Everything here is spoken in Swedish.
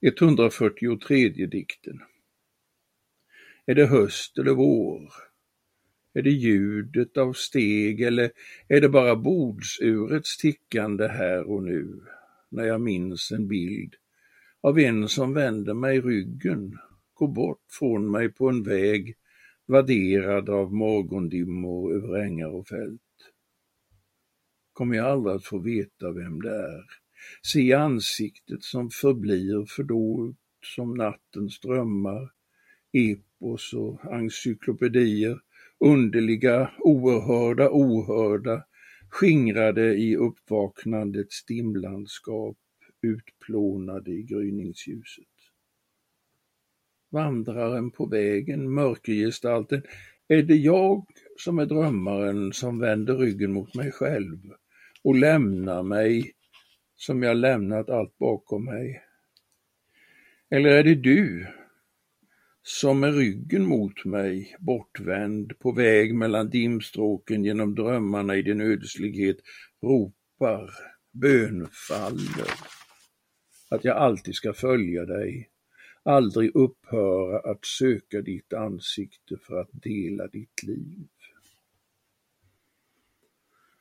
143 dikten Är det höst eller vår? Är det ljudet av steg eller är det bara bordsurets tickande här och nu, när jag minns en bild av en som vänder mig ryggen, går bort från mig på en väg vadderad av morgondimmor över ängar och fält? Kommer jag aldrig att få veta vem det är? Se ansiktet som förblir fördolt som nattens drömmar, epos och encyklopedier, underliga, oerhörda, ohörda, skingrade i uppvaknandets dimlandskap, utplånade i gryningsljuset. Vandraren på vägen, mörkergestalten, är det jag som är drömmaren som vänder ryggen mot mig själv och lämnar mig som jag lämnat allt bakom mig? Eller är det du som med ryggen mot mig, bortvänd, på väg mellan dimstråken genom drömmarna i din ödslighet, ropar, bönfaller, att jag alltid ska följa dig, aldrig upphöra att söka ditt ansikte för att dela ditt liv.